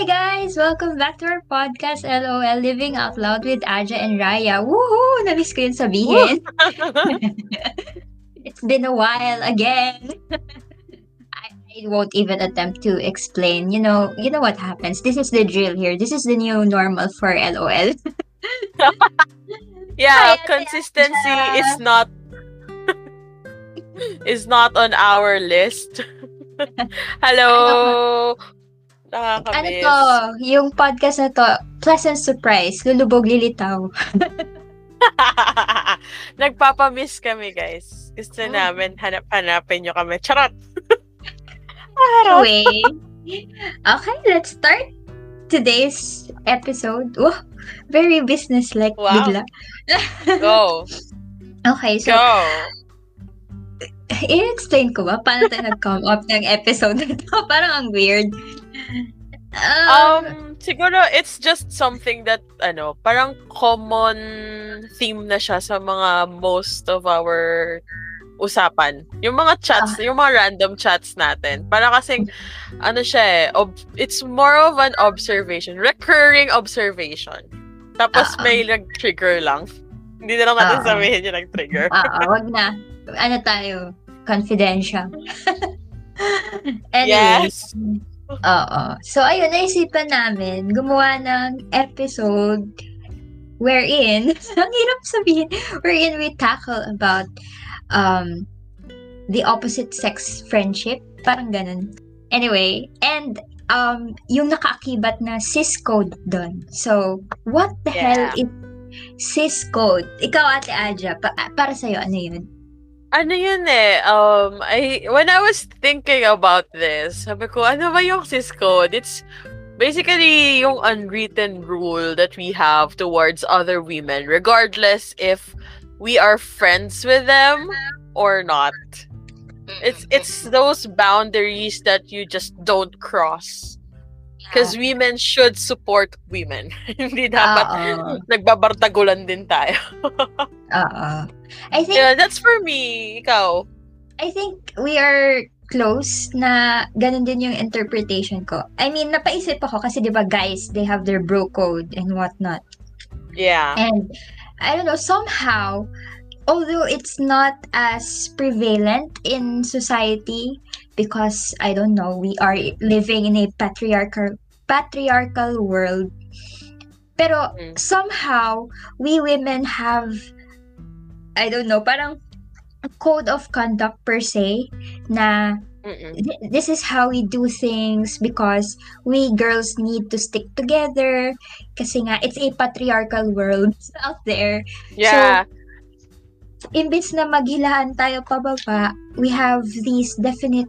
Hi guys! Welcome back to our podcast, LOL Living Out Loud with Aja and Raya. Woohoo! Namiss ko yun sabihin. it's been a while again. I, I won't even attempt to explain. You know, you know what happens. This is the drill here. This is the new normal for LOL. yeah, Hi, consistency Aja. is not is not on our list. Hello. Ano Nakakamiss. to? Yung podcast na to, pleasant surprise, lulubog lilitaw. Nagpapamiss kami, guys. Gusto Oh. namin hanap-hanapin nyo kami. Charot! Charot! Anyway, okay, let's start today's episode. Wow, very business-like Wow. bigla. Go! Okay, so Go! i-explain ko ba paano tayo nag-come up ng episode na to? Parang ang weird. Um, Um, siguro it's just something that, ano, parang common theme na siya sa mga most of our usapan. Yung mga chats, Ah. yung mga random chats natin. Para kasing, ano siya eh, ob- it's more of an observation, recurring observation. Tapos Ah, ah. may nag-trigger lang. Hindi na lang natin ah. sabihin yung nag-trigger. Oo, wag na. Ano tayo? Confidential. anyway. Yes. Oo. So, ayun, naisipan namin gumawa ng episode wherein, ang hirap sabihin, wherein we tackle about um, the opposite sex friendship. Parang ganun. Anyway, and um, yung nakaakibat na cis code doon. So, what the hell Yeah. is cis code? Ikaw, Ate Aja, pa- para sa'yo, ano yun? Ano yun eh, um, I, when I was thinking about this, sabi ko, ano ba yung cis code? It's basically yung unwritten rule that we have towards other women, regardless if we are friends with them or not. It's it's those boundaries that you just don't cross. Because women should support women. Hindi dapat Oo. nagbabartagulan din tayo. Oo. I think yeah, that's for me. Ikaw. I think we are close na ganun din yung interpretation ko. I mean, napaisip ako kasi 'di ba guys, they have their bro code and whatnot. Yeah. And I don't know, somehow, although it's not as prevalent in society because I don't know, we are living in a patriarchal patriarchal world. Pero Mm. somehow we women have I don't know, parang code of conduct per se na th- this is how we do things because we girls need to stick together kasi nga it's a patriarchal world out there Yeah. imbits na maghilaan tayo pababa we have these definite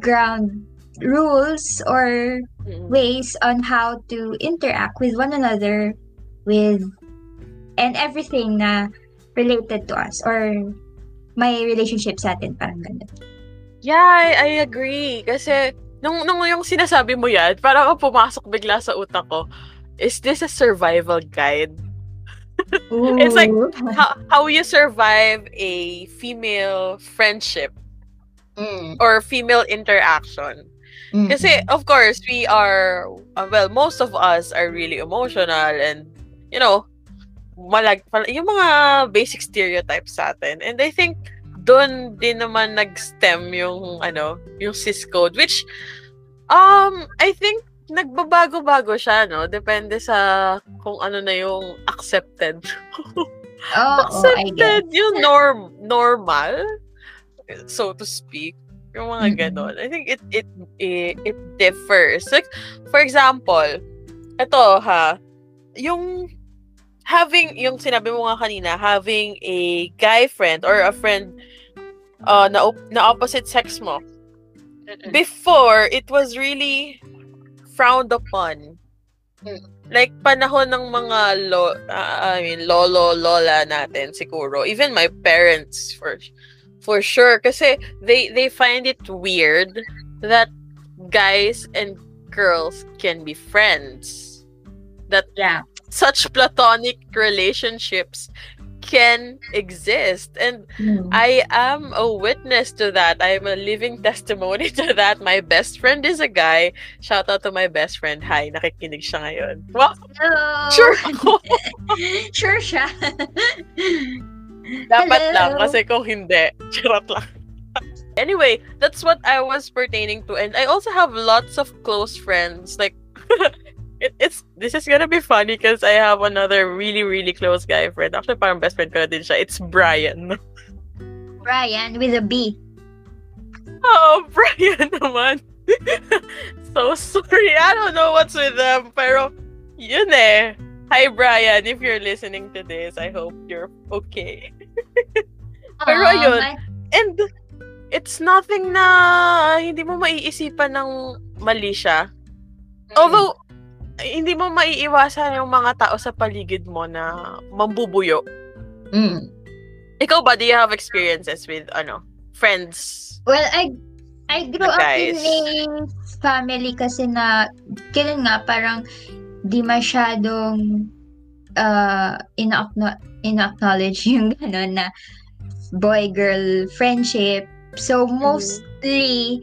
ground rules or ways on how to interact with one another with and everything na related to us or may relationship sa atin parang ganun Yeah, I, I agree. Kasi, nung, nung yung sinasabi mo yan, parang ang pumasok bigla sa utak ko, is this a survival guide? It's like. How, how you survive a female friendship Mm. or female interaction. Mm. Kasi, of course, we are, uh, well, most of us are really emotional and, you know, malag, yung mga basic stereotypes sa atin. And I think, doon din naman nag-stem yung, ano, yung cis code, which, um, I think, nagbabago-bago siya, no? Depende sa kung ano na yung accepted. Oo, I guess. accepted yung norm, normal, so to speak. Yung mga Mm-mm. ganon. I think it, it, it, it differs. Like, for example, ito ha, yung having, yung sinabi mo nga kanina, having a guy friend or a friend uh, na, op- na opposite sex mo, before, it was really frowned upon. Mm. Like, panahon ng mga lo, ah, I mean, lolo, lola natin, siguro. Even my parents, for for sure. Kasi they, they find it weird that guys and girls can be friends. That Yeah. such platonic relationships can exist. And Mm. I am a witness to that. I am a living testimony to that. My best friend is a guy. Shout out to my best friend. Hi, nakikinig siya ngayon. Well, Hello. sure sure siya. Dapat Hello. lang. Kasi kung hindi, charot lang. anyway, that's what I was pertaining to. And I also have lots of close friends. Like, it, it's this is gonna be funny because I have another really, really close guy friend. Actually, parang best friend ko na din siya. It's Brian. Brian with a B. Oh, Brian naman. so sorry. I don't know what's with them. Pero, yun eh. Hi, Brian. If you're listening to this, I hope you're okay. Pero Aw, ayun. ma- And, it's nothing na hindi mo maiisipan ng mali siya. Although, hindi mo maiiwasan yung mga tao sa paligid mo na mambubuyo. Mm. Ikaw ba, do you have experiences with, ano, friends? Well, I I grew up in a family kasi na, kailan nga, parang di masyadong uh, ina-acknow- ina-acknowledge yung gano'n na boy-girl friendship. So, mostly,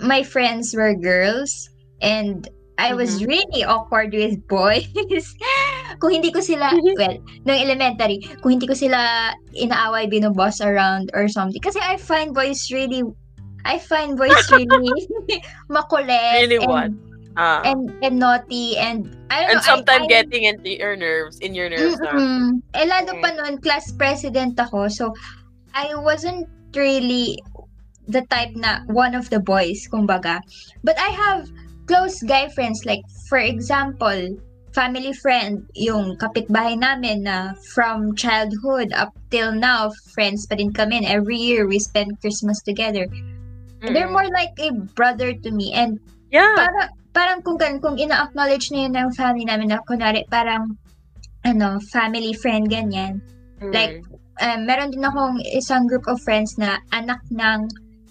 my friends were girls and I was really awkward with boys. kung hindi ko sila, well, nung elementary, kung hindi ko sila inaaway, binuboss around or something. Kasi I find boys really, I find boys really makulit. Really and, Ah. And, and naughty and I don't and know. I- sometimes I, getting into your nerves, in your nerves na. Mm-mm. Eh, lalo Mm. pa noon, class president ako. So, I wasn't really the type na one of the boys, kumbaga. But I have close guy friends. Like, for example, family friend, yung kapitbahay namin na from childhood up till now, friends pa din kami. And every year, we spend Christmas together. They're Mm. more like a brother to me. And Yeah. parang, parang kung, gan- kung ina-acknowledge na yun ng family namin na kunwari parang ano, family friend, ganyan. Mm. like, Um, meron din akong isang group of friends na anak ng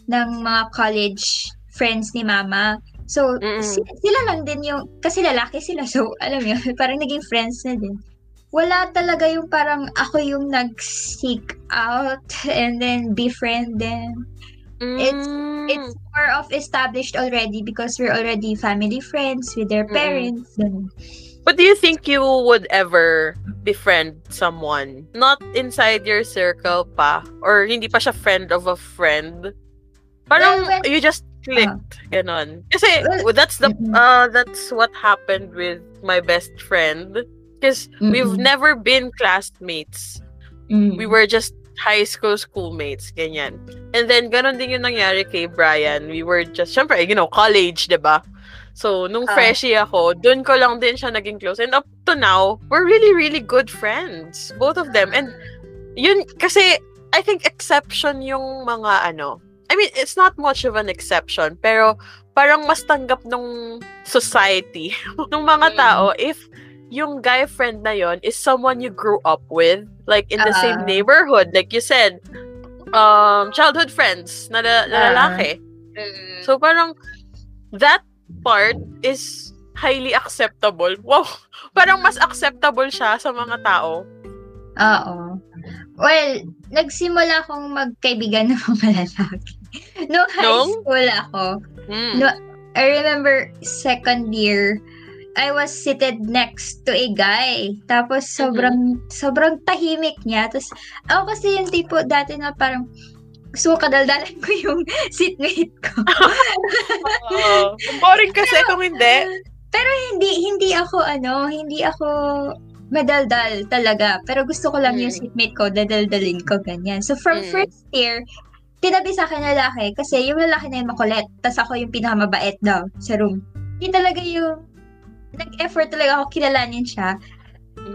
ng mga college friends ni mama. So, Mm-mm. si- sila lang din yung, kasi lalaki sila. So, alam mo yun, parang naging friends na din. Wala talaga yung parang ako yung nag-seek out and then befriend them. It's- Mm. It's more of established already because we're already family friends with their parents. ganun. But do you think you would ever befriend someone not inside your circle pa or hindi pa siya friend of a friend? Parang Well, when- you just clicked, ganon. Kasi Well, that's the mm-mm. uh that's what happened with my best friend because we've never been classmates. Mm. We were just high school schoolmates, ganyan. And then, ganon din yung nangyari kay Brian. We were just, syempre, you know, college, ba? So, nung Ah. freshie ako, dun ko lang din siya naging close. And up to now, we're really, really good friends. Both of them. And yun, kasi, I think exception yung mga ano, I mean, it's not much of an exception, pero parang mas tanggap nung society, nung mga Mm. tao, if yung guy friend na yon is someone you grew up with, like in the same Ah. neighborhood, like you said, um, childhood friends na, la- na Ah. lalaki. So parang that part is highly acceptable. Wow! Parang mas acceptable siya sa mga tao. Oo. Well, nagsimula akong magkaibigan ng mga lalaki. No high Nung? school ako. Hmm. No, I remember second year, I was seated next to a guy. Tapos sobrang sobrang tahimik niya. Tapos ako kasi yung tipo dati na parang gusto ko kadaldalan ko yung seatmate ko. Boring kasi kung hindi. Pero hindi hindi ako ano, hindi ako madaldal talaga. Pero gusto ko lang yung Mm. seatmate ko, dadaldalin ko ganyan. So from Mm. first year, tinabi sa akin lalaki kasi yung lalaki na yung makulit. Tapos ako yung pinakamabait daw sa room. Hindi talaga yung nag-effort talaga ako kilalanin siya.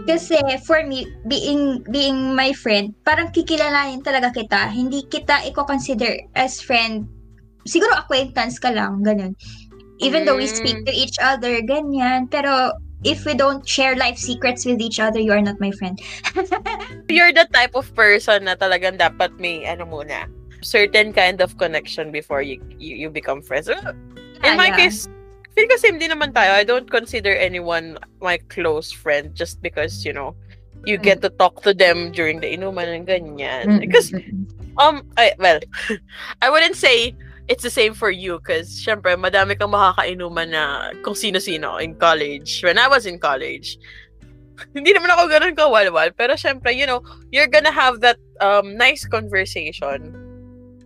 Kasi for me, being being my friend, parang kikilalanin talaga kita. Hindi kita i-consider as friend. Siguro acquaintance ka lang, ganun. Even though we speak Mm. to each other, ganyan. Pero if we don't share life secrets with each other, you are not my friend. You're the type of person na talagang dapat may ano muna, certain kind of connection before you you, you become friends. In Ah, my yeah. case, feel ko same din naman tayo. I don't consider anyone my close friend just because, you know, you get to talk to them during the inuman and ganyan. Because, um, I, well, I wouldn't say it's the same for you because, syempre, madami kang makakainuman na kung sino-sino in college. When I was in college, hindi naman ako ganun kawalwal. Pero, syempre, you know, you're gonna have that um nice conversation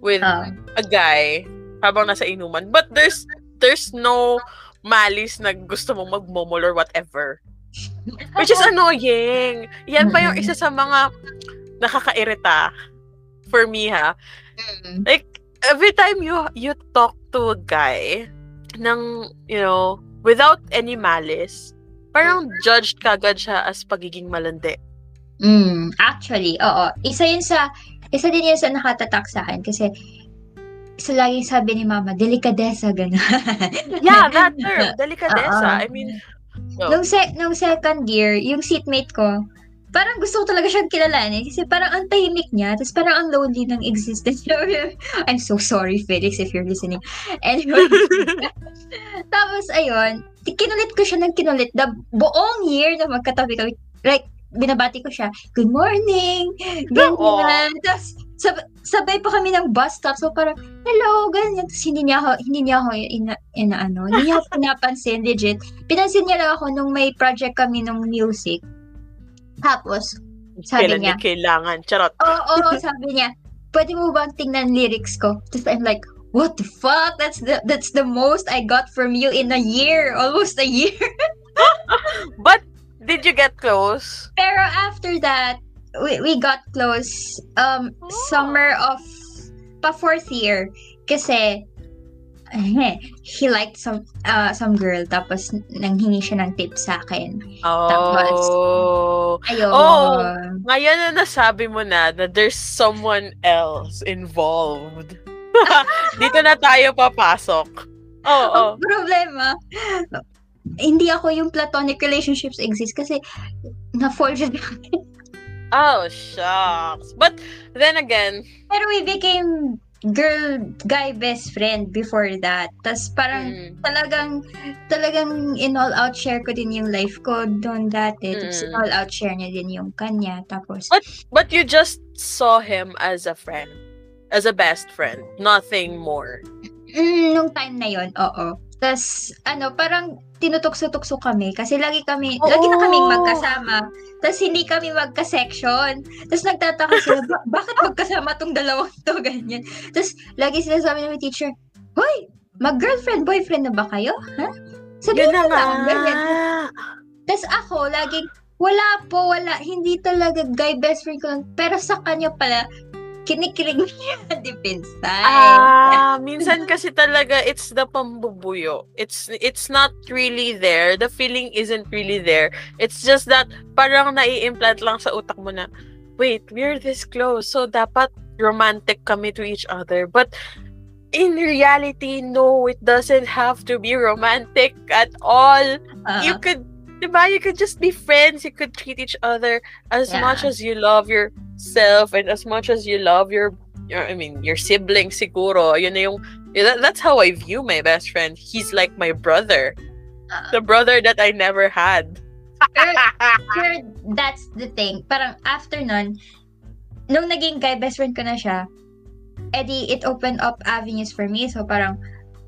with Ah. a guy habang nasa inuman. But there's there's no malice na gusto mong magmomol or whatever. Which is annoying. Yan pa yung isa sa mga nakakairita for me ha. Mm. Like every time you you talk to a guy ng you know without any malice, parang judged kagad siya as pagiging malandi. Mm, actually, oo. Isa yun sa, isa din yun sa nakatatak sa akin kasi sa laging sabi ni mama, delikadesa, gano'n. Yeah, that term, delikadesa. Oo. I mean, no. nung, se- nung second year, yung seatmate ko, parang gusto ko talaga siyang kilalanin kasi parang ang tahimik niya, tapos parang ang lonely ng existence niya. I'm so sorry, Felix, if you're listening. Anyway, tapos ayun, kinulit ko siya ng kinulit the buong year na magkatabi kami. Like, binabati ko siya, good morning, Oo. ganyan. Tapos, sab- sabay pa kami ng bus stop. So, parang, hello, ganyan. Tapos, hindi niya ako, hindi niya ako, ina, ina, ano, hindi niya ako pinapansin, legit. Pinansin niya lang ako nung may project kami nung music. Tapos, sabi Kailan niya, kailangan. Charot. oo, oo, sabi niya, pwede mo bang tingnan lyrics ko? Tapos, I'm like, what the fuck? That's the, that's the most I got from you in a year. Almost a year. But, did you get close? Pero after that, we, we got close um summer of pa fourth year kasi he liked some uh, some girl tapos nanghingi siya ng tip sa akin. Oh. Ayun. Oh. Ngayon na nasabi mo na na there's someone else involved. Dito na tayo papasok. Oo. Oh, Ang problema, hindi ako yung platonic relationships exist kasi na-fall siya. Oh, shucks. But then again, Pero we became girl guy best friend before that. Tapos parang mm, talagang talagang in all out share ko din yung life ko doon dati. Tapos in Mm. all out share niya din yung kanya. Tapos, but you just saw him as a friend. As a best friend. Nothing more. mm, nung time na yon oo. Tapos, ano, parang tinutukso-tukso kami kasi lagi kami, lagi na kaming Oo. magkasama. Tapos hindi kami magka-section. Tapos nagtataka sila, "Ba- bakit magkasama tong dalawang to, ganyan. Tapos lagi sinasabi ng teacher, Hoy, mag-girlfriend, boyfriend na ba kayo? Ha? Sabihin Yun na nga. lang, ganyan. Tapos ako, laging, wala po, wala. Hindi talaga guy best friend ko lang. Pero sa kanya pala, kinikilig niya defense time. Ah, minsan kasi talaga it's the pambubuyo. It's it's not really there. The feeling isn't really there. It's just that parang nai-implant lang sa utak mo na, wait, we're this close. So dapat romantic kami to each other. But in reality, no, it doesn't have to be romantic at all. Ah, you could diba, you could just be friends. You could treat each other as Yeah. much as you love yourself and as much as you love your, your I mean, your sibling siguro. Yun na yung, that, that's how I view my best friend. He's like my brother. Ah. The brother that I never had. Pero that's the thing. Parang after nun, nung naging guy best friend ko na siya, edi it opened up avenues for me. So parang,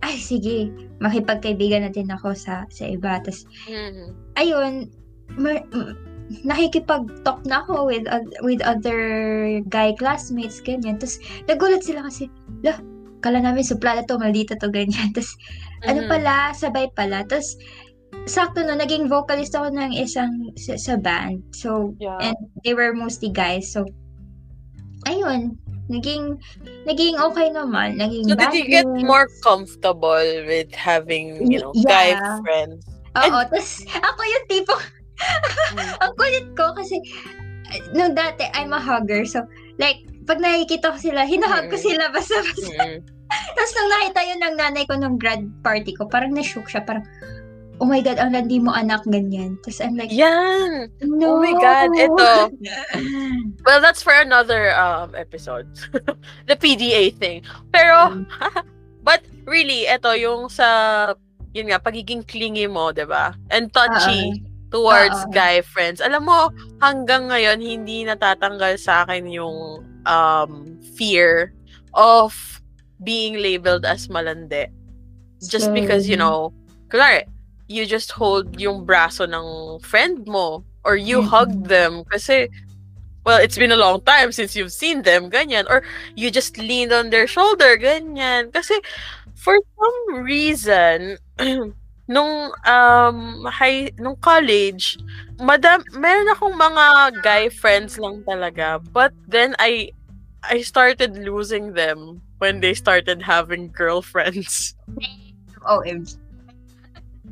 ay sige, makipagkaibigan na din ako sa sa iba. Tapos, Mhm. ayun, ma- m- nakikipag-talk na ako with with other guy classmates, ganyan. Tapos, nagulat sila kasi, lah, kala namin suplada to, maldita to, ganyan. Tapos, ano Mhm. pala, sabay pala. Tapos, sakto no, naging vocalist ako ng isang sa, sa band. So, Yeah. and they were mostly guys. So, ayun, naging, naging okay naman. Naging So did you get more comfortable with having, you know, guy Yeah. friends? Oo, tapos ako yung tipong, ang kulit ko kasi, nung dati, I'm a hugger. So, like, pag nakikita ko sila, hinahug ko Mm. sila basta-basta. Mm. Tapos nung nakita yun ng nanay ko nung grad party ko, parang na-shook siya. Parang, oh my God, ang landi mo anak, ganyan. Tapos I'm like, Yan! no. Oh my God, ito. Well, that's for another um episode. the PDA thing. Pero, but really, ito yung sa, yun nga, pagiging clingy mo, ba? And touchy. towards Oo. guy friends. Alam mo, hanggang ngayon, hindi natatanggal sa akin yung um, fear of being labeled as malande. Just because, you know, kunwari, you just hold yung braso ng friend mo or you Mhm. hug them kasi well, it's been a long time since you've seen them, ganyan. Or you just leaned on their shoulder, ganyan. Kasi for some reason, nung um high nung college madam meron akong mga guy friends lang talaga but then I I started losing them when they started having girlfriends OMG.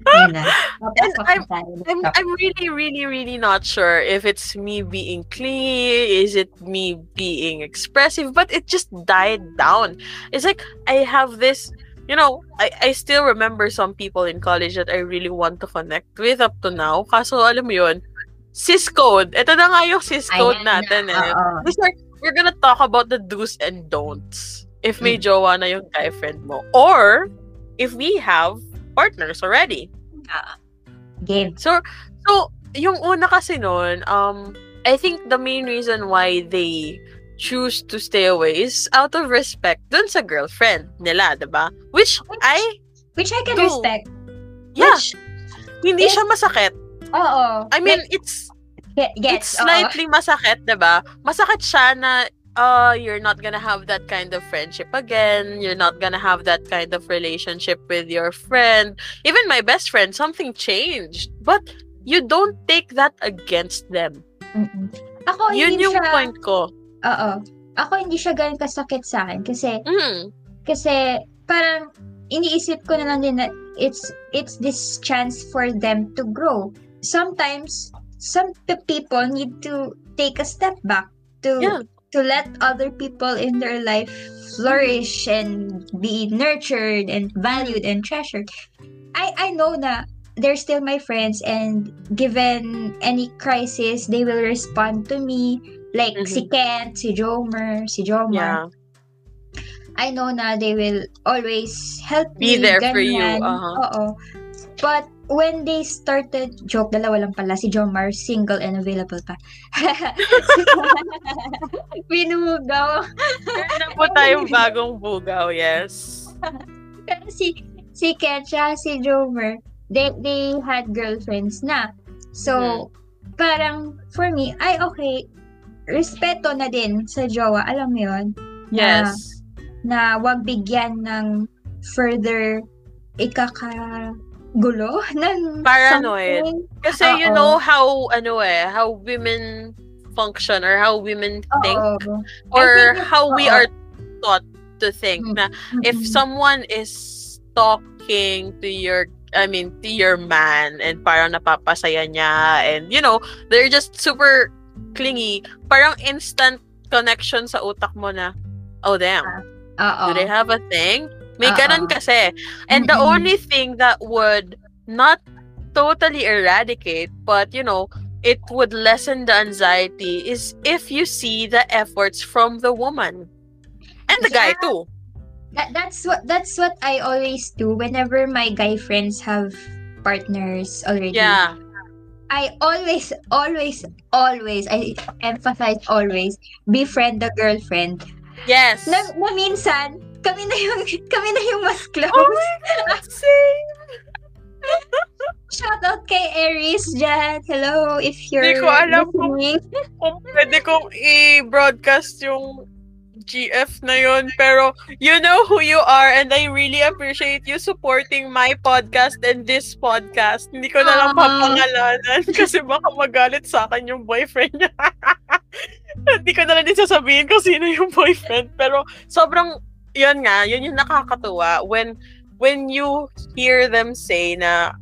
And I'm- I'm, I'm really really really not sure if it's me being clingy is it me being expressive but it just died down. It's like I have this you know I I still remember some people in college that I really want to connect with up to now. Kaso alam mo yun sis code. Ito na nga yung sis code natin eh. Oo. It's like, we're gonna talk about the do's and don'ts if may Mm. jowa na yung guy friend mo. Or if we have partners already Game. So, so yung una kasi noon, um, I think the main reason why they choose to stay away is out of respect dun sa girlfriend nila, 'di ba? Which I, Which I can Do. respect. yeah, Which, hindi is- siya masakit. oo. I mean, Like, it's get, it's gets, oo. slightly masakit, 'di ba? Masakit siya na uh, you're not gonna have that kind of friendship again. You're not gonna have that kind of relationship with your friend. Even my best friend, something changed. But you don't take that against them. Mm-mm. Ako, Yun yung siya, point ko. Oo. Ako, hindi siya ganun kasakit sa akin. Kasi, Mm. kasi, parang, iniisip ko na lang din na it's, it's this chance for them to grow. Sometimes, some people need to take a step back to, Yeah. To let other people in their life flourish and be nurtured and valued and treasured. I I know na they're still my friends and given any crisis, they will respond to me. Like Mhm. si Kent, si Jomer, si Jomar. Yeah. I know na they will always help Be me. Be there for you, ganyan. uh-huh. Oo. But when they started, joke, dalawa lang pala, si Jomar, single and available pa. Binugaw. Meron na po tayong bagong bugaw, yes. Pero si, si Ken, tsaka si Jomer, they, they had girlfriends na. So, Mm-hmm. parang, for me, ay, okay, respeto na din sa jowa, alam mo yun? Na, Yes. na wag bigyan ng further ikakagulo ng Paranoid. something. Kasi you Oo. know how, ano eh, how women function or how women think Oo. or think how we are taught to think Mm. na if someone is talking to your I mean to your man and parang napapasaya niya and you know they're just super clingy parang instant connection sa utak mo na oh damn Oo. do they have a thing may Oo. ganun ah. kasi and the Mm-mm. only thing that would not totally eradicate but you know it would lessen the anxiety is if you see the efforts from the woman and the guy too That, that's what that's what I always do whenever my guy friends have partners already. yeah I always, always, always, I emphasize always, befriend the girlfriend. yes Na, na minsan, kami na yung, kami na yung mas close. oh my god same Shout out kay Aries dyan. Hello, if you're Di ko alam kung- listening. kung pwede kong i-broadcast yung GF na yun. Pero you know who you are and I really appreciate you supporting my podcast and this podcast. Hindi ko na lang Aw. papangalanan kasi baka magalit sa akin yung boyfriend niya. Hindi ko na lang din sasabihin kung sino yung boyfriend. Pero sobrang, yun nga, yun yung nakakatuwa. When, when you hear them say na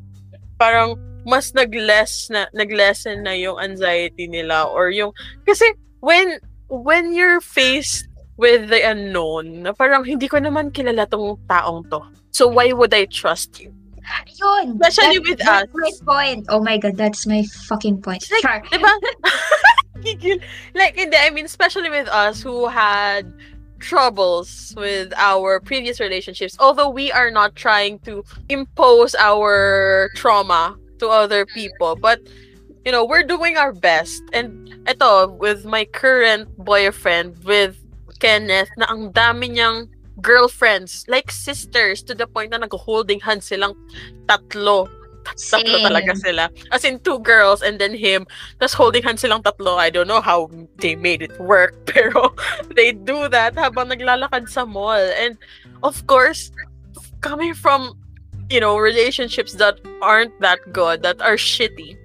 parang mas nag-less na nag-lessen na yung anxiety nila or yung kasi when when you're faced with the unknown na parang hindi ko naman kilala tong taong to so why would I trust you Yun. Especially That- with that's us. my point. Oh my God, that's my fucking point. Like, Char. diba Gigil. like hindi I mean especially with us who had troubles with our previous relationships although we are not trying to impose our trauma to other people but you know, we're doing our best. And ito, with my current boyfriend, with Kenneth, na ang dami niyang girlfriends, like sisters, to the point na nag-holding hands silang tatlo. Tatlo talaga sila. As in, two girls and then him. Tapos holding hands silang tatlo. I don't know how they made it work. Pero they do that habang naglalakad sa mall. And of course, coming from, you know, relationships that aren't that good, that are shitty,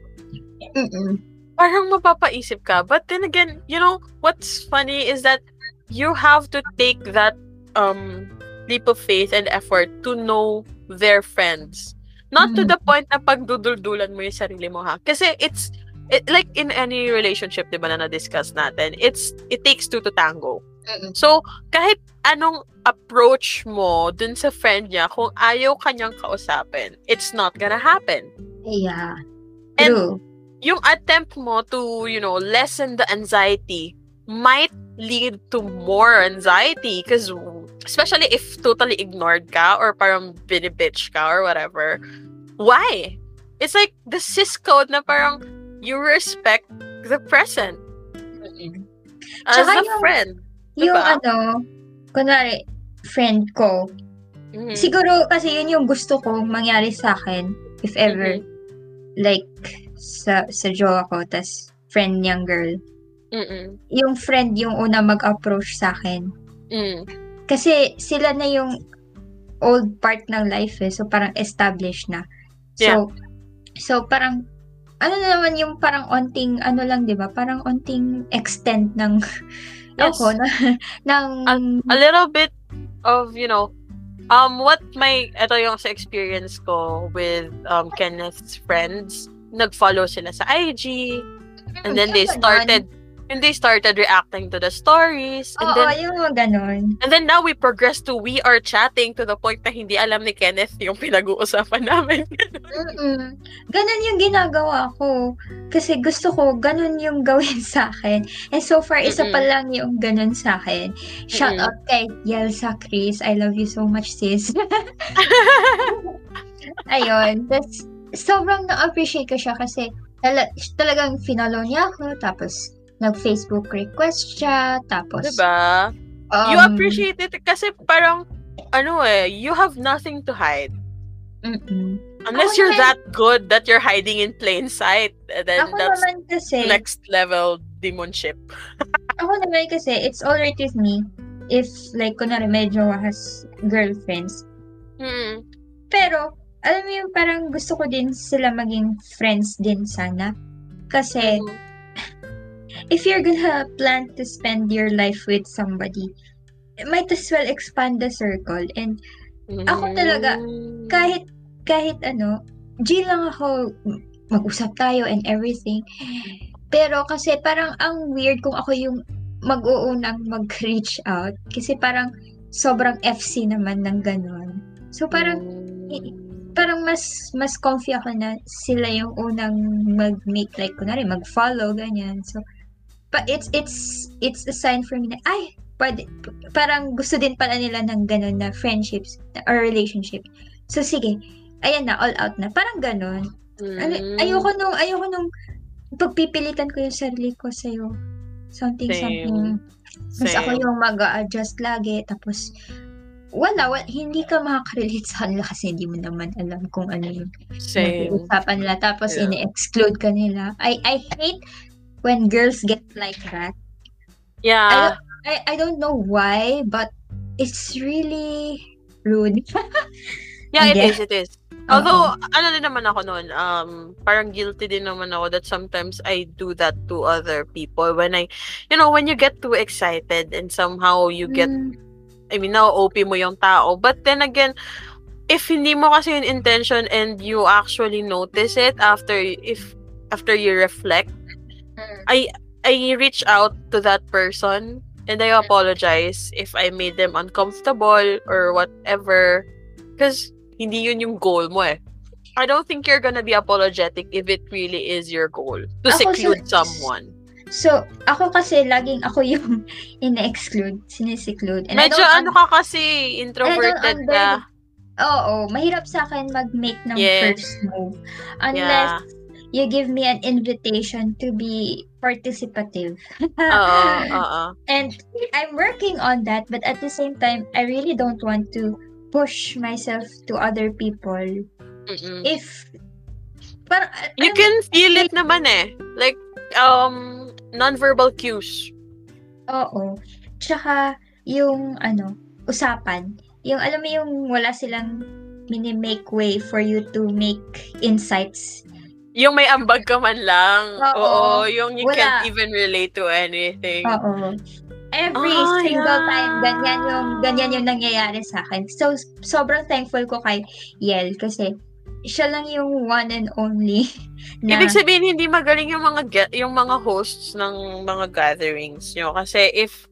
Mm-mm. parang mapapaisip ka. But then again, you know, what's funny is that you have to take that um leap of faith and effort to know their friends. Not to Mhm. the point na pagduduldulan mo yung sarili mo ha. Kasi it's it, like in any relationship, 'di ba na na-discuss natin, it's it takes two to tango. So, kahit anong approach mo dun sa friend niya, kung ayaw kanyang kausapin, it's not gonna happen. Yeah. And- True. yung attempt mo to, you know, lessen the anxiety might lead to more anxiety because especially if totally ignored ka or parang binibitch ka or whatever. Why? It's like the cis code na parang you respect the present Mm-mm. as Tsaka a yung- friend. Yung Diba? ano, kunwari, friend ko, Mhm. siguro kasi yun yung gusto ko mangyari sa akin, if ever, like, sa, sa jowa ko, tas friend niyang girl. Mm-mm. Yung friend yung una mag-approach sa akin. Mm. Kasi sila na yung old part ng life eh. So, parang established na. So, so parang, ano na naman yung parang onting, ano lang, di ba? Parang onting extent ng, Yes. ako, na, ng, a little bit of, you know, um, what my, ito yung sa experience ko with um, Kenneth's friends, nag-follow sila sa IG, and then they started, and they started reacting to the stories, and Oo, then, yung mga ganon. and then now we progress to we are chatting to the point na hindi alam ni Kenneth yung pinag-uusapan namin. Mm-mm. Ganon yung ginagawa ko. Kasi gusto ko, ganon yung gawin sa akin. And so far, isa Mm-mm. pa lang yung ganon sa akin. Shout Mm-mm. out kay Yelsa Chris. I love you so much, sis. Ayun. That's, sobrang na-appreciate ko siya kasi tala- talagang finollow niya ako. Tapos, nag-Facebook request siya. Tapos, diba? um, you appreciate it kasi parang, ano eh, you have nothing to hide. mm-mm. Unless Ako you're naman- that good that you're hiding in plain sight, then Ako that's naman kasi, next level demonship. Ako naman kasi, it's alright with me if, like, kunwari, medyo has girlfriends. Mm. Pero, alam mo yung parang gusto ko din sila maging friends din sana. Kasi, Mm. If you're gonna plan to spend your life with somebody, might as well expand the circle. And Ako talaga, Mm. kahit, kahit ano, G lang ako, mag-usap tayo and everything. Pero kasi parang ang weird kung ako yung mag-uunang mag-reach out. Kasi parang sobrang FC naman ng ganon. So parang, Mm. parang mas mas comfy ako na sila yung unang mag-make like kunwari mag-follow ganyan. So but it's it's it's a sign for me na ay pwede, parang gusto din pala nila ng ganun na friendships or relationship. So sige, ayan na all out na. Parang ganun. Mm. ayoko nung ayoko nung pagpipilitan ko yung sarili ko sa Something Same. something. Mas ako Same. yung mag-adjust lagi tapos wala, wa- hindi ka makaka-relate sa kanila kasi hindi mo naman alam kung ano yung Same. pinag-uusapan nila tapos Yeah. ini-exclude ka nila. I I hate when girls get like that. Yeah. I I don't know why, but it's really rude. Yeah, it is, it is. Although, ano din naman ako noon, um, parang guilty din naman ako that sometimes I do that to other people when I, you know, when you get too excited and somehow you get, Mm, I mean, na-OP mo yung tao. But then again, if hindi mo kasi yung intention and you actually notice it after, if, after you reflect, mm. I reach out to that person and I apologize if I made them uncomfortable or whatever. Because hindi yun yung goal mo eh. I don't think you're gonna be apologetic if it really is your goal to Ako, seclude so- someone. So, ako kasi laging ako yung ina-exclude, siniseclude. And I Medyo ano ka kasi, introverted ka. Oo, mahirap sa akin mag-make ng Yes. first move. Unless you give me an invitation to be participative. Oo, oo. and I'm working on that, but at the same time, I really don't want to push myself to other people. Mm-mm. If parang, You mo, can feel it naman eh. Like, um, non-verbal cues. Oo. Tsaka, yung, ano, usapan. Yung, alam mo yung wala silang mini-make way for you to make insights. Yung may ambag ka man lang. Oo. Oo, yung you Wala. can't even relate to anything. Oo. Every Ah, single yeah. time, ganyan yung, ganyan yung nangyayari sa akin. So, sobrang thankful ko kay Yel kasi siya lang yung one and only na, Ibig sabihin hindi magaling yung mga yung mga hosts ng mga gatherings nyo kasi if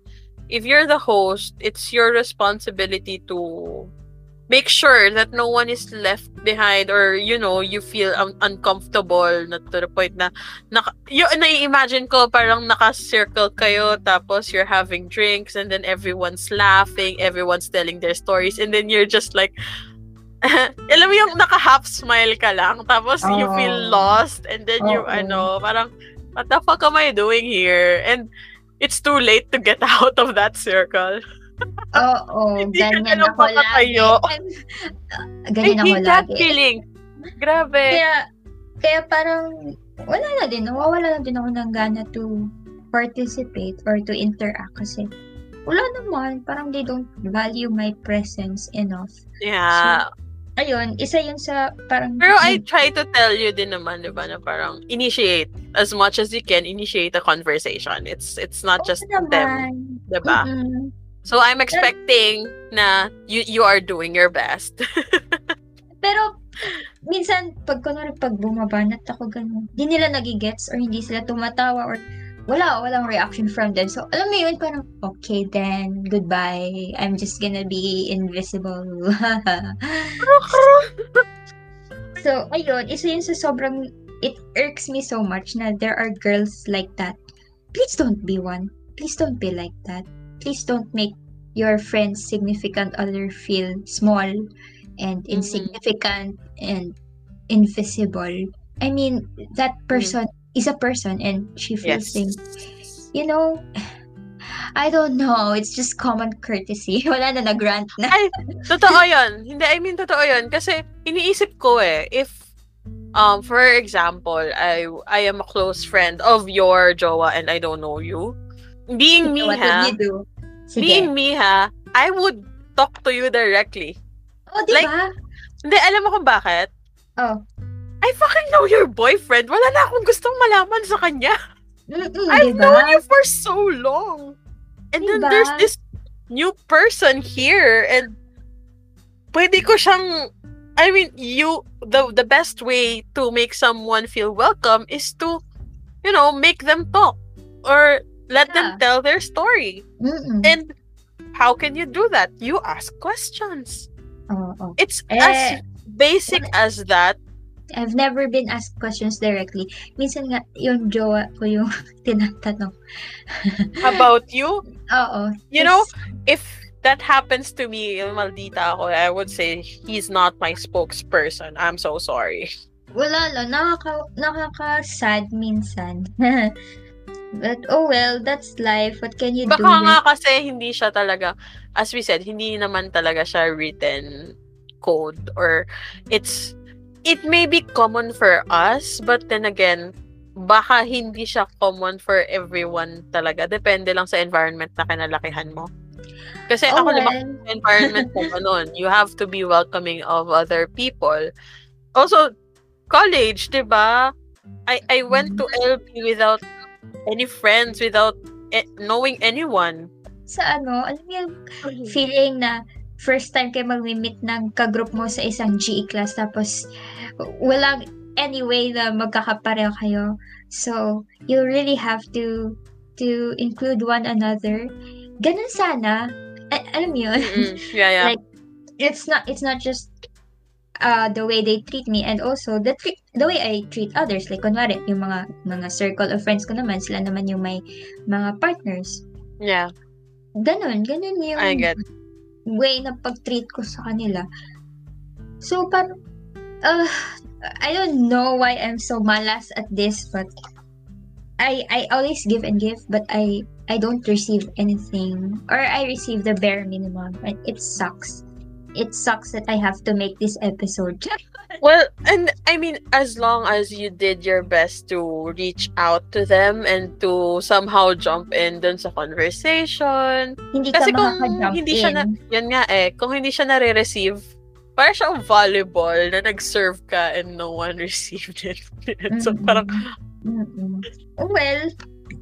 if you're the host, it's your responsibility to make sure that no one is left behind or you know, you feel un- uncomfortable na to the point na naka, yung nai-imagine ko parang naka-circle kayo tapos you're having drinks and then everyone's laughing, everyone's telling their stories and then you're just like alam mo yung naka-half smile ka lang tapos you feel Oo. lost and then you Oo. ano parang what the fuck am I doing here and it's too late to get out of that circle Oo, Hindi ganyan ako lagi. ganyan ako lagi. feeling grabe Kaya, kaya parang, wala na din, nawawala na din ako ng gana to participate or to interact kasi wala naman, parang they don't value my presence enough. yeah Ayun, isa yun sa parang... pero I try to tell you din naman di ba na parang initiate as much as you can initiate a conversation it's it's not just naman. them di ba Mm-mm. So I'm expecting na you you are doing your best Pero, minsan, pag kunwari, pag bumabanat ako ganun, di nila nagigets or hindi sila tumatawa or wala, walang reaction from them. So, alam mo yun, parang, okay then, goodbye. I'm just gonna be invisible. so, ayun, isa yun sa sobrang, it irks me so much na there are girls like that. Please don't be one. Please don't be like that. Please don't make your friend's significant other feel small and insignificant and invisible. I mean, that person is a person and she feels yes things. You know, I don't know. It's just common courtesy. Wala na nag-rant na. Ay, totoo yun. Hindi, I mean, totoo yun. Kasi, iniisip ko eh, if, um, for example, I, I am a close friend of your jowa and I don't know you. Being me, What ha? would you do? Sige. Being me, ha? I would talk to you directly. oh, di like- ba? Hindi, alam mo kung bakit? Oh. I fucking know your boyfriend. Wala na akong gustong malaman sa kanya. Mm-mm, I've di known you for so long. And then Diba? there's this new person here and pwede ko siyang I mean, you the the best way to make someone feel welcome is to you know, make them talk or let Yeah. them tell their story. Mm-mm. And how can you do that? You ask questions. Oo, oo. It's Eh, as basic as that. I've never been asked questions directly. Minsan nga, yung jowa ko yung tinatanong. About you, Oo. you know, tas- if that happens to me, maldita ako, I would say he's not my spokesperson. I'm so sorry. wala lang. Nakaka, nakaka-sad minsan. But, oh well, that's life. What can you Baka do? nga kasi hindi siya talaga, as we said, hindi naman talaga siya written code or it's, it may be common for us, but then again, baka hindi siya common for everyone talaga. Depende lang sa environment na kinalakihan mo. Kasi Oh, ako, well. sa environment ko ganun. You have to be welcoming of other people. Also, college, di ba? I, I went to LP without any friends, without eh, knowing anyone. Sa ano, alam mo yung feeling na first time kayo mag-meet ng kagroup mo sa isang GE class tapos walang any way na magkakapareho kayo. So, you really have to to include one another. Ganun sana. A- alam mo yun? Mm-mm. Yeah, yeah. Like, it's not it's not just uh the way they treat me and also the treat the way I treat others like kunwari yung mga mga circle of friends ko naman sila naman yung may mga partners yeah, ganun ganun yung I get. way na pag-treat ko sa kanila so parang uh, I don't know why I'm so malas at this, but I I always give and give, but I I don't receive anything, or I receive the bare minimum, and it sucks. It sucks that I have to make this episode. Well, and I mean, as long as you did your best to reach out to them and to somehow jump in dun sa conversation. hindi Kasi ka kung hindi in. siya na, yan nga eh, kung hindi siya nare-receive, para siyang volleyball na nag-serve ka and no one received it. so Mm-mm. parang, Mm-mm. Well,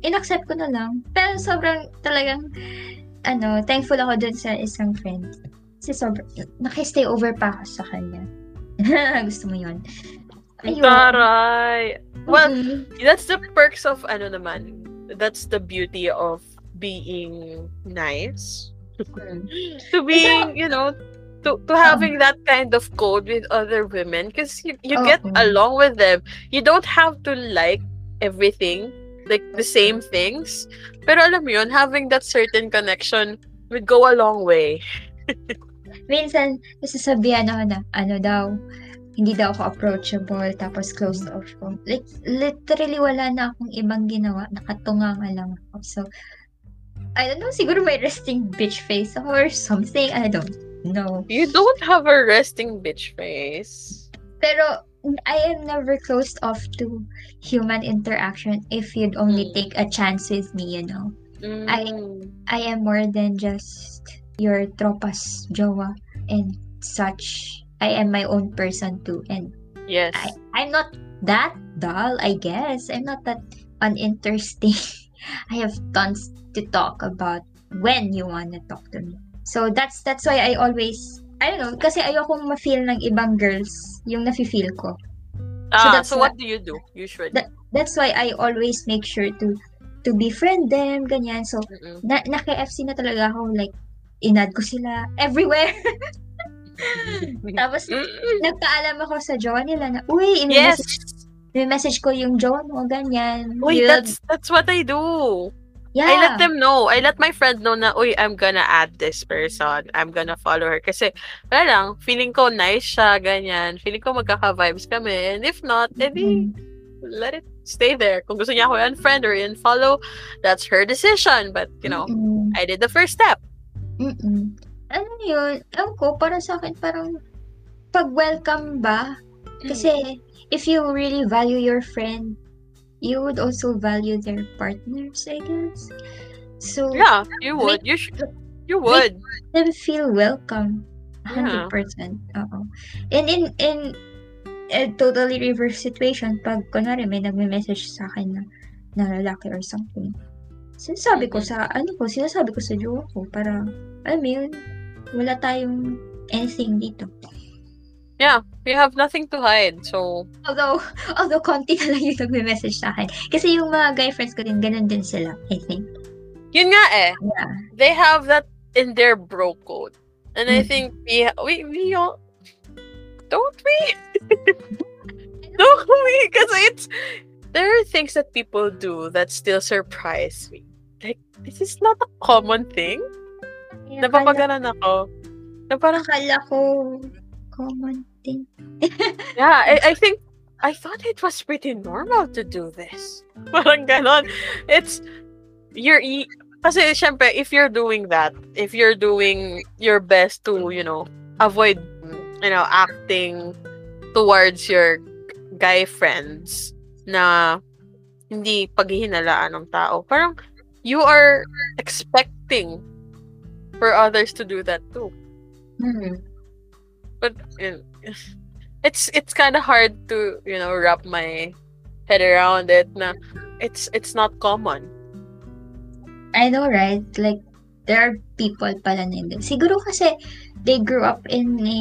inaccept ko na lang. Pero sobrang talagang, ano, thankful ako dun sa isang friend. Kasi sobrang, nakistay over pa ako sa kanya. Gusto mo yun? Ayun. taray. Well, Mhm. that's the perks of ano naman. That's the beauty of being nice. Mm. to being, you know, to to having that kind of code with other women because you, you get Oo. along with them. You don't have to like everything, like the same things. Pero alam mo yun, having that certain connection would go a long way. Minsan, nasasabihan ako na, ano daw, hindi daw ako approachable, tapos closed off ko. Like, literally wala na akong ibang ginawa. Nakatunga nga lang ako. So, I don't know, siguro may resting bitch face or something. I don't know. You don't have a resting bitch face. Pero, I am never closed off to human interaction if you'd only Mm. take a chance with me, you know. I- Mm. I am more than just your tropas jowa and such. I am my own person too. And yes. I, I'm not that dull, I guess. I'm not that uninteresting. I have tons to talk about when you wanna talk to me. So that's that's why I always I don't know, kasi ayokong ma-feel ng ibang girls yung nafe-feel ko. ah, that's so why- what do you do usually? That- That's why I always make sure to to befriend them, ganyan. So, Mm-mm. na, naka-FC na talaga ako, like, inad ko sila everywhere. Tapos, nagpaalam ako sa jowa nila na, uy, Yes. imi-message, message ko yung jowa mo, ganyan. Yun. that's that's what I do. yeah. I let them know. I let my friend know na, uy, I'm gonna add this person. I'm gonna follow her. Kasi, wala lang, feeling ko nice siya, ganyan. Feeling ko magkaka-vibes kami. And if not, edi, Mm. let it stay there. Kung gusto niya ako unfriend or unfollow, that's her decision. But, you know, Mm-mm. I did the first step. Mm-mm. Ano yun? Ewan ko, para sa akin, parang pag-welcome ba? Kasi, if you really value your friend, you would also value their partners, I guess. So, Yeah, you would. You should. You would. them feel welcome. Yeah. 100%. Oo. And in, in a totally reverse situation, pag kunwari may nagme-message sa akin na, na lalaki or something, sinasabi ko sa, ano ko, sinasabi ko sa jowa ko para, alam mo yun, wala tayong anything dito. Yeah, we have nothing to hide. So, Although, although konti na lang yung nagme-message sa akin. Kasi yung mga guy friends ko din, ganun din sila, I think. yun nga eh. Yeah. They have that in their bro code. And I Mhm. think we, we, we all, don't we? don't we? Because it's, there are things that people do that still surprise me. Like, this is not a common thing. Napapaganan ako. Na parang, akala ko common thing. yeah, I, I think, I thought it was pretty normal to do this. Parang ganon. It's, you're, kasi syempre, if you're doing that, if you're doing your best to, you know, avoid, you know, acting towards your guy friends na hindi paghihinalaan ng tao, parang you are expecting for others to do that too. Hmm. but you know, it's it's kind of hard to you know wrap my head around it na it's it's not common I know, right? Like, there are people pala na hindi. Siguro kasi they grew up in a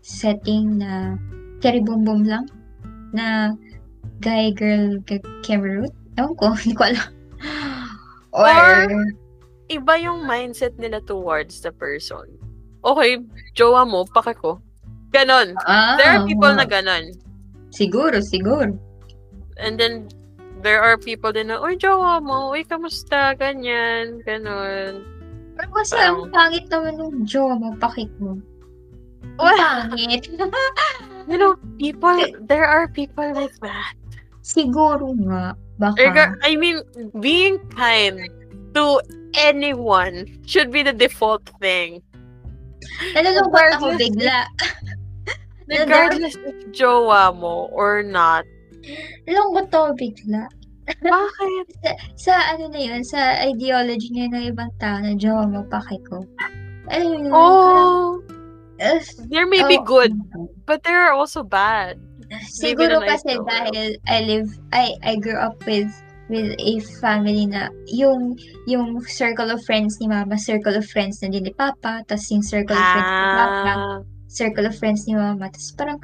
setting na boom lang. Na guy, girl, root. Ewan ko, hindi ko alam. Or, Or- iba yung mindset nila towards the person okay jowa mo pake ko ganon ah, there are people na ganon Siguro, siguro. and then there are people din na uy jowa mo uy kamusta ganyan ganon Pero kasi ang pangit naman ng jowa mo, pakik mo. Ang pangit. You know, people, there are people like that. Siguro nga. Baka. I mean, being kind to anyone should be the default thing. Nalulungkot ako bigla. Regardless if jowa mo or not. Nalulungkot ako bigla. Bakit? Sa, sa ano na yun, sa ideology ngayon ng ibang tao na jowa mo, pake ko. Alam mo yun? Oh, Uh, there may be oh, good, but there are also bad. Siguro kasi ito. dahil I live, I, I grew up with with a family na yung yung circle of friends ni mama, circle of friends na din ni papa, tapos yung circle of friends ni papa, Ah, circle of friends ni mama. Tapos parang,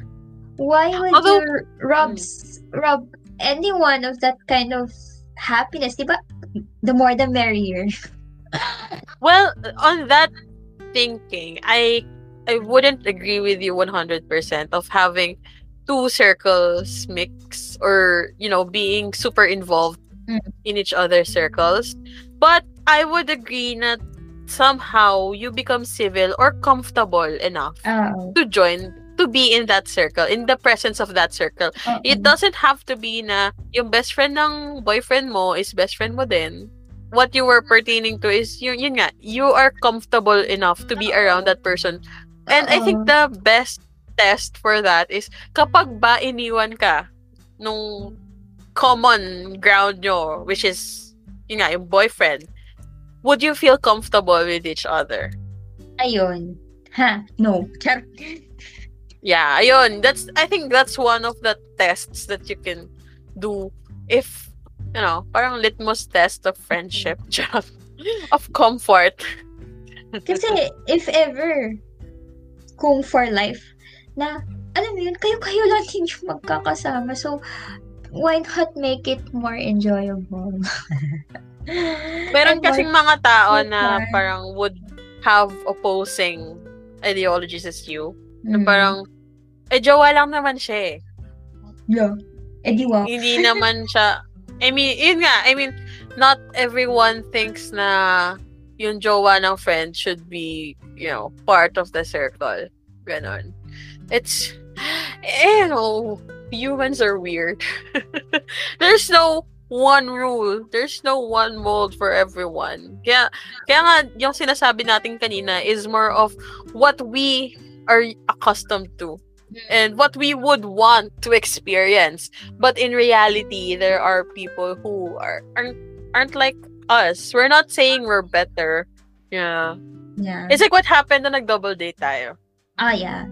why would Although- you rob, s- rob anyone of that kind of happiness? Diba? The more the merrier. well, on that thinking, I I wouldn't agree with you 100% of having two circles mix or, you know, being super involved Mm. in each other's circles. But I would agree that somehow you become civil or comfortable enough to join to be in that circle in the presence of that circle Oo. it doesn't have to be na yung best friend ng boyfriend mo is best friend mo din what you were pertaining to is yun, yun nga you are comfortable enough to be around that person and I think the best test for that is kapag ba iniwan ka nung common ground nyo which is yun nga yung boyfriend would you feel comfortable with each other Ayun. Ha, no. Char. Yeah, ayun. That's I think that's one of the tests that you can do if you know, parang litmus test of friendship, of comfort. Kasi, if ever, kung for life, na, alam mo yun, kayo-kayo lang din yung magkakasama. So, why not make it more enjoyable? Meron kasing more- mga tao more na fun. parang would have opposing ideologies as you. Na Mm. parang, eh, jowa lang naman siya eh. Yeah. Eh, di wa. Hindi naman siya, I mean, yun nga, I mean, not everyone thinks na yung jowa ng friend should be, you know, part of the circle. Ganon. It's, you know, humans are weird. There's no one rule. There's no one mold for everyone. Kaya, kaya nga, yung sinasabi natin kanina is more of what we are accustomed to and what we would want to experience. But in reality, there are people who are aren't, aren't like us. We're not saying we're better. Yeah. Yeah. It's like what happened na nag-double date tayo. Ah, yeah.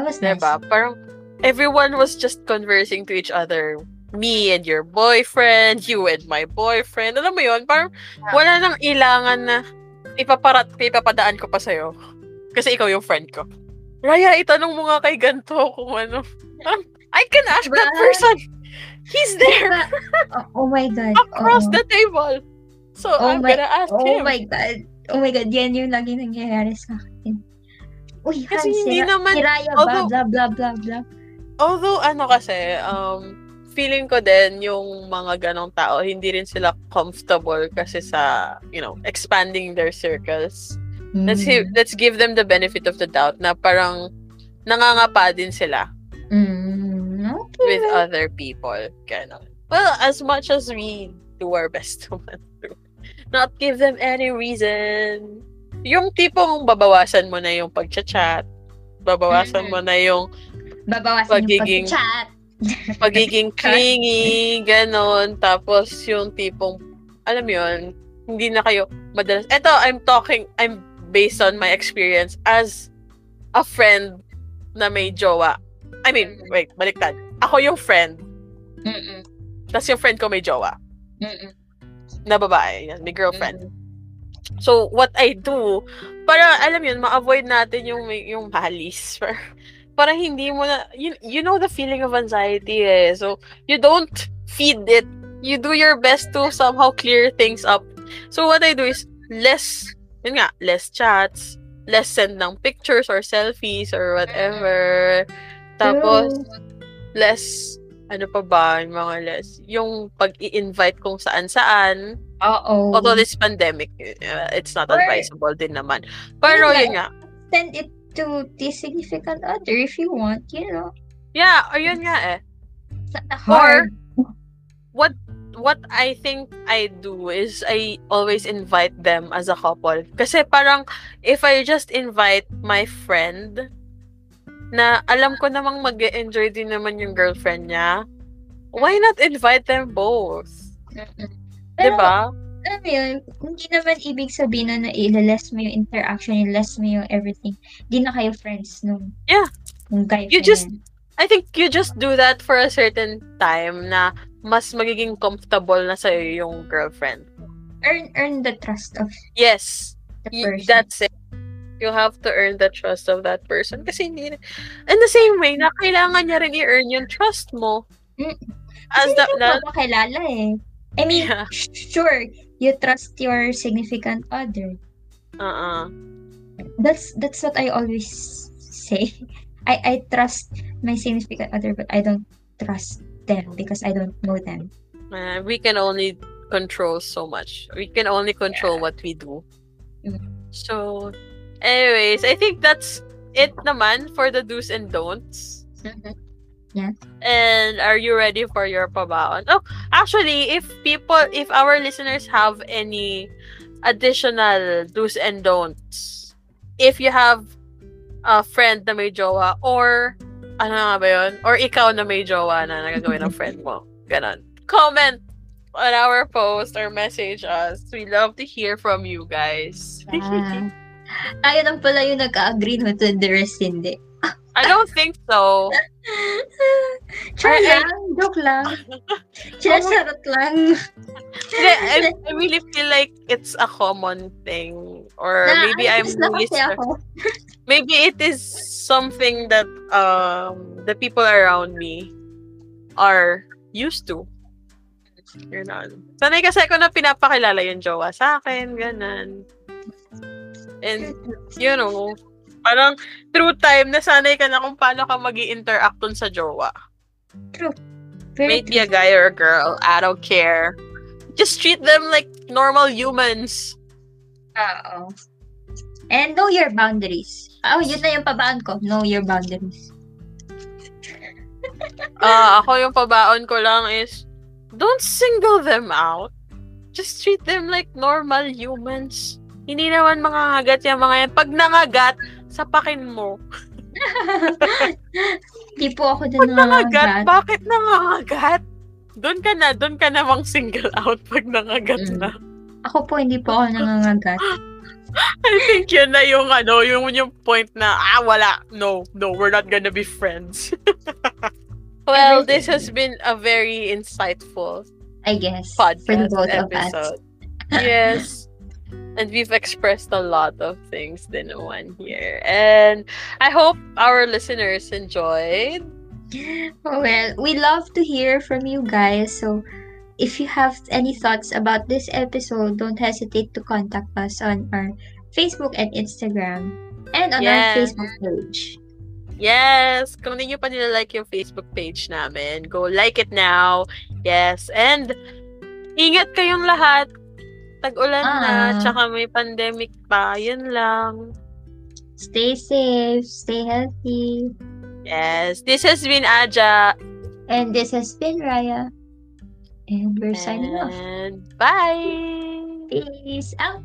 That was nice. Diba? Parang everyone was just conversing to each other. Me and your boyfriend, you and my boyfriend. Alam mo yun? Parang wala nang ilangan na ipaparat, ipapadaan ko pa sa'yo. Kasi ikaw yung friend ko. Raya, itanong mo nga kay ganto kung ano. Parang, I can ask that Diba? person. He's there Diba? oh, oh my God. across Oo. the table. So, Oh I'm my- gonna ask Oh him. my God. Oh my God, yan yung lagi nangyayari sa akin. Uy, Kasi Han, hindi sira, naman- siraya ba? although- Blah, blah, blah, blah. Although, ano kasi, um, feeling ko din yung mga ganong tao, hindi rin sila comfortable kasi sa, you know, expanding their circles. Let's, Mm. gi- let's give them the benefit of the doubt na parang nangangapa din sila Mm, okay. with other people. Ganon. Well, as much as we do our best to not give them any reason. Yung tipong babawasan mo na yung pagchat-chat, babawasan mo na yung Babawasan Pagiging- yung pag-chat. pagiging clingy, ganon. Tapos yung tipong, alam yun, hindi na kayo madalas. Eto, I'm talking, I'm based on my experience as a friend na may jowa. I mean, wait, baliktad. Ako yung friend, Mm-mm. tapos yung friend ko may jowa. Mm-mm. Na babae, may girlfriend. So, what I do, para, alam yun, ma-avoid natin yung, yung halis. Para, para hindi mo na, you, you know the feeling of anxiety eh. So, you don't feed it. You do your best to somehow clear things up. So, what I do is, less, yun nga, less chats, less send ng pictures or selfies or whatever. Tapos, less, ano pa ba, yung mga less, yung pag-i-invite kung saan-saan, Oo. Although this pandemic, uh, it's not Or- advisable din naman. Pero Yun nga. Send it to the significant other if you want, you know. Yeah, ayun nga eh. Hard. what what I think I do is I always invite them as a couple. Kasi parang if I just invite my friend na alam ko namang mag enjoy din naman yung girlfriend niya, why not invite them both? Mm-mm. 'Di Pero, ba? alam mo yun, hindi naman ibig sabihin na na ilales mo yung interaction, ilales mo yung everything. Di na kayo friends nung, Yeah. nung guy You just-. I think you just do that for a certain time na mas magiging comfortable na sa'yo yung girlfriend. Earn, earn the trust of Yes. the Y- person. that's it. You have to earn the trust of that person. Kasi hindi In the same way, na kailangan niya rin i-earn yung trust mo. Mm. As the, na, makilala eh. I mean, Yeah. sure, you trust your significant other. uh-uh. That's that's what I always say. I I trust my significant other, but I don't trust them because I don't know them. Uh, we can only control so much. We can only control what we do. Mm. So, anyways, I think that's it naman for the do's and don'ts. Yeah. And are you ready for your pabaon? Oh, actually, if people, if our listeners have any additional do's and don'ts, if you have a friend na may jowa, or, ano nga ba yun? Or ikaw na may jowa na nagagawin ng friend mo. Ganon. Comment on our post or message us. We love to hear from you guys. Ah, tayo lang pala yung nag-agree no to the rest hindi. I don't think so. Try I- I- lang, joke lang. Sinasarot lang. I, I really feel like it's a common thing. Or Na, maybe I'm ako. maybe it is something that um the people around me are used to. Ganon. Sanay kasi ako na pinapakilala yung jowa sa akin, ganon. And, you know, parang through time, nasanay ka na kung paano ka mag interact dun sa jowa. Very Maybe a guy or a girl, I don't care. Just treat them like normal humans. Oo. And know your boundaries. Oh, yun na yung pabaan ko. Know your boundaries. Ah, ako yung pabaon ko lang is, don't single them out. Just treat them like normal humans. Hindi naman mga hagat yung mga yan. Pag nangagat, sapakin mo. Di po ako Pag dun nangagat, nangangagat. bakit nangangagat? Doon ka na, doon ka namang single out pag nangagat Mm. na. Ako po, hindi po ako nangangagat. I think yun na yung ano, yung, yung point na, ah, wala. No, no, we're not gonna be friends. well, this has been a very insightful I guess. For the podcast both of us. episode. yes. And we've expressed a lot of things in one here. And I hope our listeners enjoyed. Well, we love to hear from you guys. So, if you have any thoughts about this episode, don't hesitate to contact us on our Facebook and Instagram and on our Facebook page. Yes! Kung hindi nyo pa nilalike yung Facebook page namin, go like it now. Yes. And ingat kayong lahat. Tag-ulan na, Ah. tsaka may pandemic pa. Yun lang. Stay safe, stay healthy. Yes. This has been Aja. And this has been Raya. And we're signing off. And bye! Peace out.